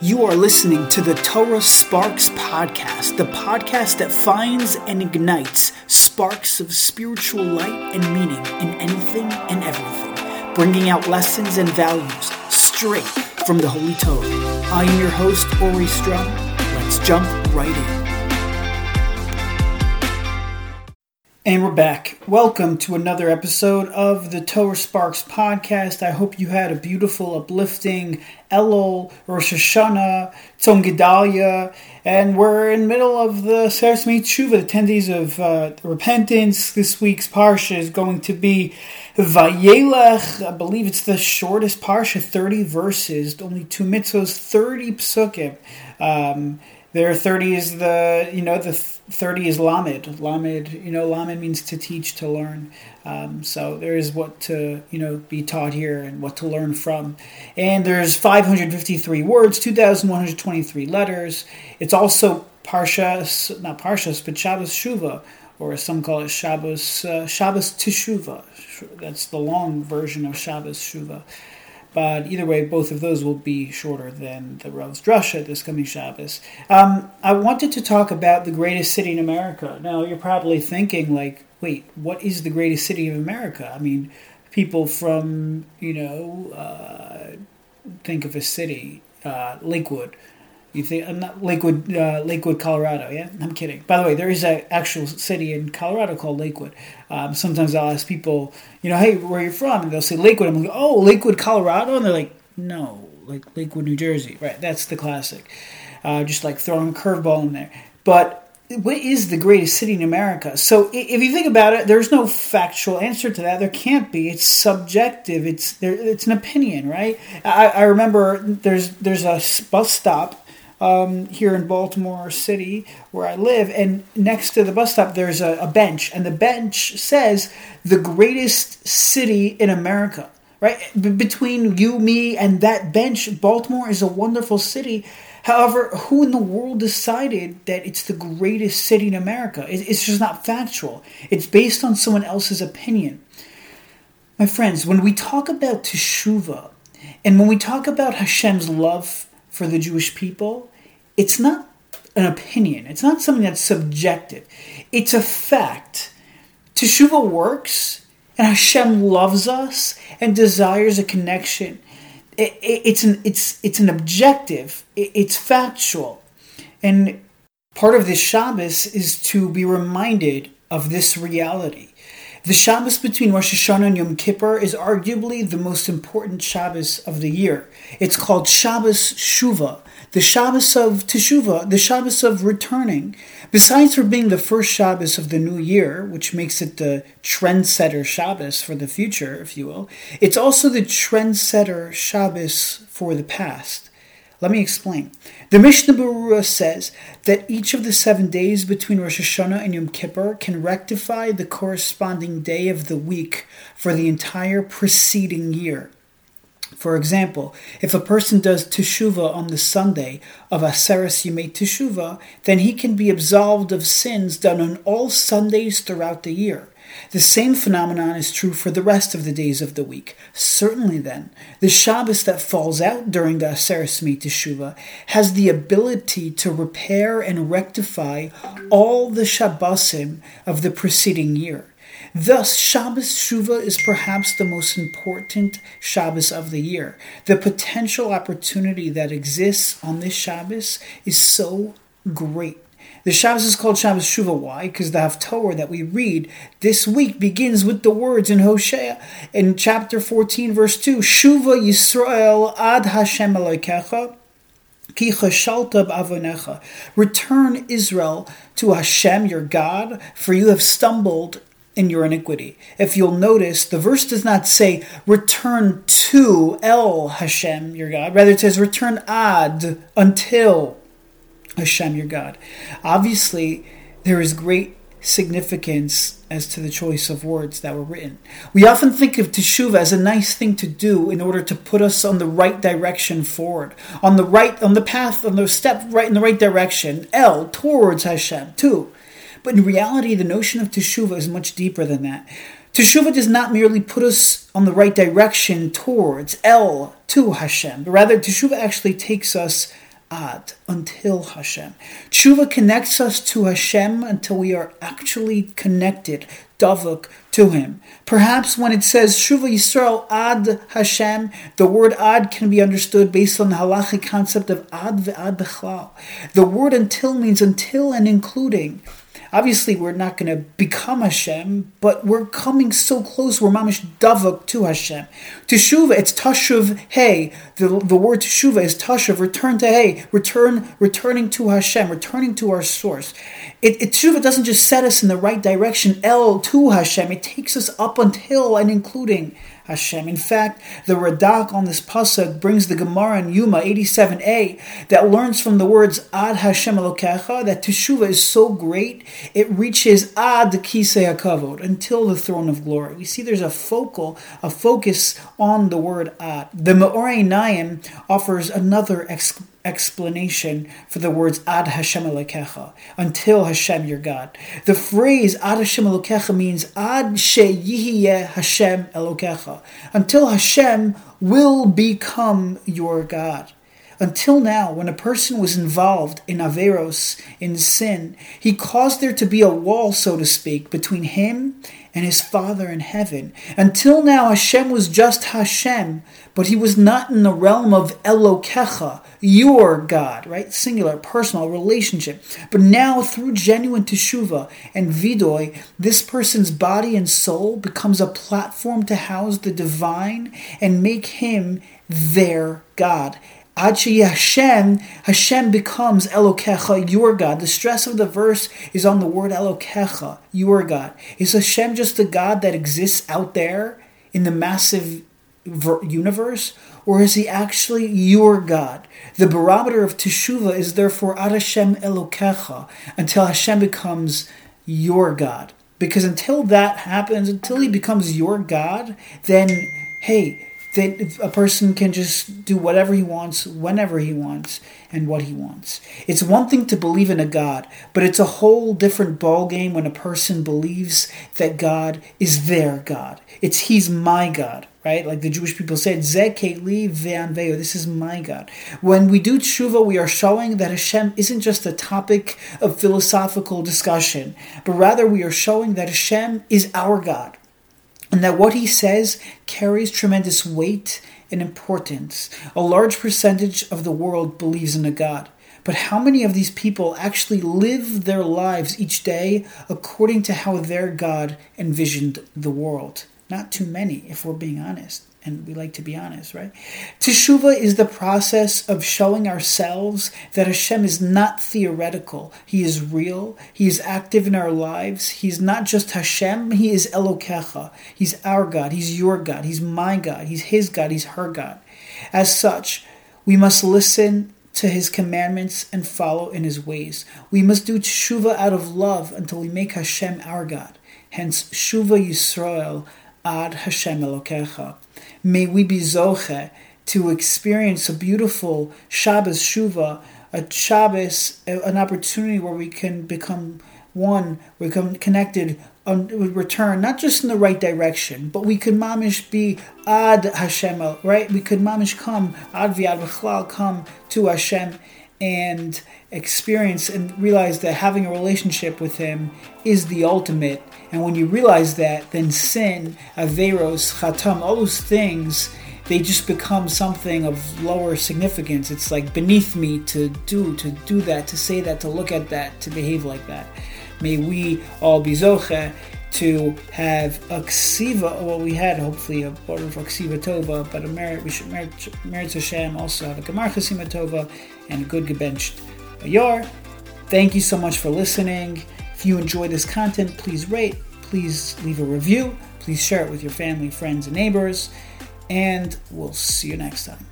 You are listening to the Torah Sparks Podcast, the podcast that finds and ignites sparks of spiritual light and meaning in anything and everything, bringing out lessons and values straight from the Holy Torah. I am your host, Ori Strum. Let's jump right in. And we're back. Welcome to another episode of the Torah Sparks podcast. I hope you had a beautiful, uplifting Elul, Rosh Hashanah, Tzom Gedalia, and we're in the middle of the Seres Tshuva, the 10 days of uh, repentance. This week's parsha is going to be Vayelech. I believe it's the shortest parsha, 30 verses, only two mitzvos, 30 psukim. Um, there, 30 is the, you know, the 30 is Lamed. Lamed, you know, Lamed means to teach, to learn. Um, so there is what to, you know, be taught here and what to learn from. And there's 553 words, 2,123 letters. It's also Parshas, not Parshas, but Shabbos Shuva, or some call it Shabbos, uh, Shabbos Teshuva. That's the long version of Shabbos Shuva. But either way, both of those will be shorter than the Rav's Drasha this coming Shabbos. Um, I wanted to talk about the greatest city in America. Now, you're probably thinking, like, wait, what is the greatest city of America? I mean, people from, you know, uh, think of a city, uh, Lakewood, you think I'm not Lakewood, uh, Lakewood, Colorado? Yeah, I'm kidding. By the way, there is an actual city in Colorado called Lakewood. Um, sometimes I'll ask people, you know, hey, where are you from? And they'll say Lakewood. I'm like, oh, Lakewood, Colorado, and they're like, no, like Lakewood, New Jersey. Right, that's the classic. Uh, just like throwing a curveball in there. But what is the greatest city in America? So if you think about it, there's no factual answer to that. There can't be. It's subjective. It's there. It's an opinion, right? I, I remember there's there's a bus stop um, here in Baltimore City where I live, and next to the bus stop there's a, a bench, and the bench says the greatest city in America. Right B- between you, me, and that bench, Baltimore is a wonderful city. However, who in the world decided that it's the greatest city in America? It's just not factual. It's based on someone else's opinion. My friends, when we talk about Teshuvah, and when we talk about Hashem's love for the Jewish people, it's not an opinion. It's not something that's subjective. It's a fact. Teshuvah works, and Hashem loves us and desires a connection. It, it, it's an it's it's an objective. It's factual, and part of this Shabbos is to be reminded of this reality. The Shabbos between Rosh Hashanah and Yom Kippur is arguably the most important Shabbos of the year. It's called Shabbos Shuva, the Shabbos of Teshuvah, the Shabbos of returning. Besides for being the first Shabbos of the new year, which makes it the trendsetter Shabbos for the future, if you will, it's also the trendsetter Shabbos for the past. Let me explain. The Mishnah Berurah says that each of the seven days between Rosh Hashanah and Yom Kippur can rectify the corresponding day of the week for the entire preceding year. For example, if a person does teshuva on the Sunday of Aseres Yemei Teshuva, then he can be absolved of sins done on all Sundays throughout the year. The same phenomenon is true for the rest of the days of the week. Certainly, then, the Shabbos that falls out during the Yemei Teshuva has the ability to repair and rectify all the Shabbosim of the preceding year. Thus, Shabbos Shuva is perhaps the most important Shabbos of the year. The potential opportunity that exists on this Shabbos is so great. The Shabbos is called Shabbos Shuva. Why? Because the Haftorah that we read this week begins with the words in Hosea in chapter 14, verse 2 Shuva Yisrael ad Hashem Elokecha. Return Israel to Hashem your God, for you have stumbled in your iniquity. If you'll notice, the verse does not say return to El Hashem your God. Rather, it says return ad until Hashem your God. Obviously, there is great significance as to the choice of words that were written. We often think of teshuva as a nice thing to do in order to put us on the right direction forward, on the right, on the path, on the step right in the right direction, L, towards Hashem too. But in reality, the notion of teshuva is much deeper than that. Teshuva does not merely put us on the right direction towards L, to Hashem, but rather teshuva actually takes us ad, until Hashem. Tshuva connects us to Hashem until we are actually connected, davuk, to Him. Perhaps when it says Shuva Yisrael ad Hashem, the word ad can be understood based on the halachic concept of ad ve'ad bechlal. The word until means until and including. Obviously, we're not going to become Hashem, but we're coming so close. We're mamish davuk to Hashem. Teshuva, it's tashuv hey. The, the word teshuva is tashuv, return to hey, return, returning to Hashem, returning to our source. It, it teshuva doesn't just set us in the right direction, el to Hashem. It takes us up until and including Hashem. In fact, the Radak on this pasuk brings the Gemara in Yoma 87a that learns from the words Ad Hashem Elokecha that Teshuva is so great it reaches Ad Kisei Hakavod until the throne of glory. We see there's a focal, a focus on the word Ad. The Me'or Einayim offers another explanation explanation for the words Ad Hashem Elokecha, until Hashem your God. The phrase Ad Hashem Elokecha means Ad Sheyihye Hashem Elokecha, until Hashem will become your God. Until now, when a person was involved in Averos, in sin, he caused there to be a wall, so to speak, between him and his Father in heaven. Until now, Hashem was just Hashem, but he was not in the realm of Elokecha, your God, right? Singular, personal, relationship. But now, through genuine teshuva and vidoy, this person's body and soul becomes a platform to house the divine and make him their God. Achi Hashem, Hashem becomes Elokecha, your God. The stress of the verse is on the word Elokecha, your God. Is Hashem just a God that exists out there in the massive universe? Or is he actually your God? The barometer of Teshuvah is therefore Ad Hashem Elokecha, until Hashem becomes your God. Because until that happens, until he becomes your God, then, hey, that a person can just do whatever he wants, whenever he wants, and what he wants. It's one thing to believe in a God, but it's a whole different ballgame when a person believes that God is their God. It's He's my God, right? Like the Jewish people said, Zekeli ve'anveo, This is my God. When we do tshuva, we are showing that Hashem isn't just a topic of philosophical discussion, but rather we are showing that Hashem is our God and that what he says carries tremendous weight and importance. A large percentage of the world believes in a God. But how many of these people actually live their lives each day according to how their God envisioned the world? Not too many, if we're being honest and we like to be honest, right? Teshuva is the process of showing ourselves that Hashem is not theoretical. He is real. He is active in our lives. He's not just Hashem, He is Elokecha. He's our God. He's your God. He's my God. He's His God. He's her God. As such, we must listen to His commandments and follow in His ways. We must do teshuva out of love until we make Hashem our God. Hence, Shuva Yisrael ad Hashem Elokecha. May we be zoche to experience a beautiful Shabbos Shuva, a Shabbos, an opportunity where we can become one, become connected, um, return not just in the right direction, but we could mamish be ad Hashem, right? We could mamish come ad viad v'chlal, come to Hashem and experience and realize that having a relationship with Him is the ultimate. And when you realize that, then sin, averos, chatam, all those things, they just become something of lower significance. It's like beneath me to do, to do that, to say that, to look at that, to behave like that. May we all be zoche to have a ksiva, oh, well, we had hopefully a border of a ksiva tova, but a merit, we should merit Hashem also have a gemar chasima tova and a good gebenched yar. Thank you so much for listening. If you enjoy this content, please rate, please leave a review, please share it with your family, friends, and neighbors, and we'll see you next time.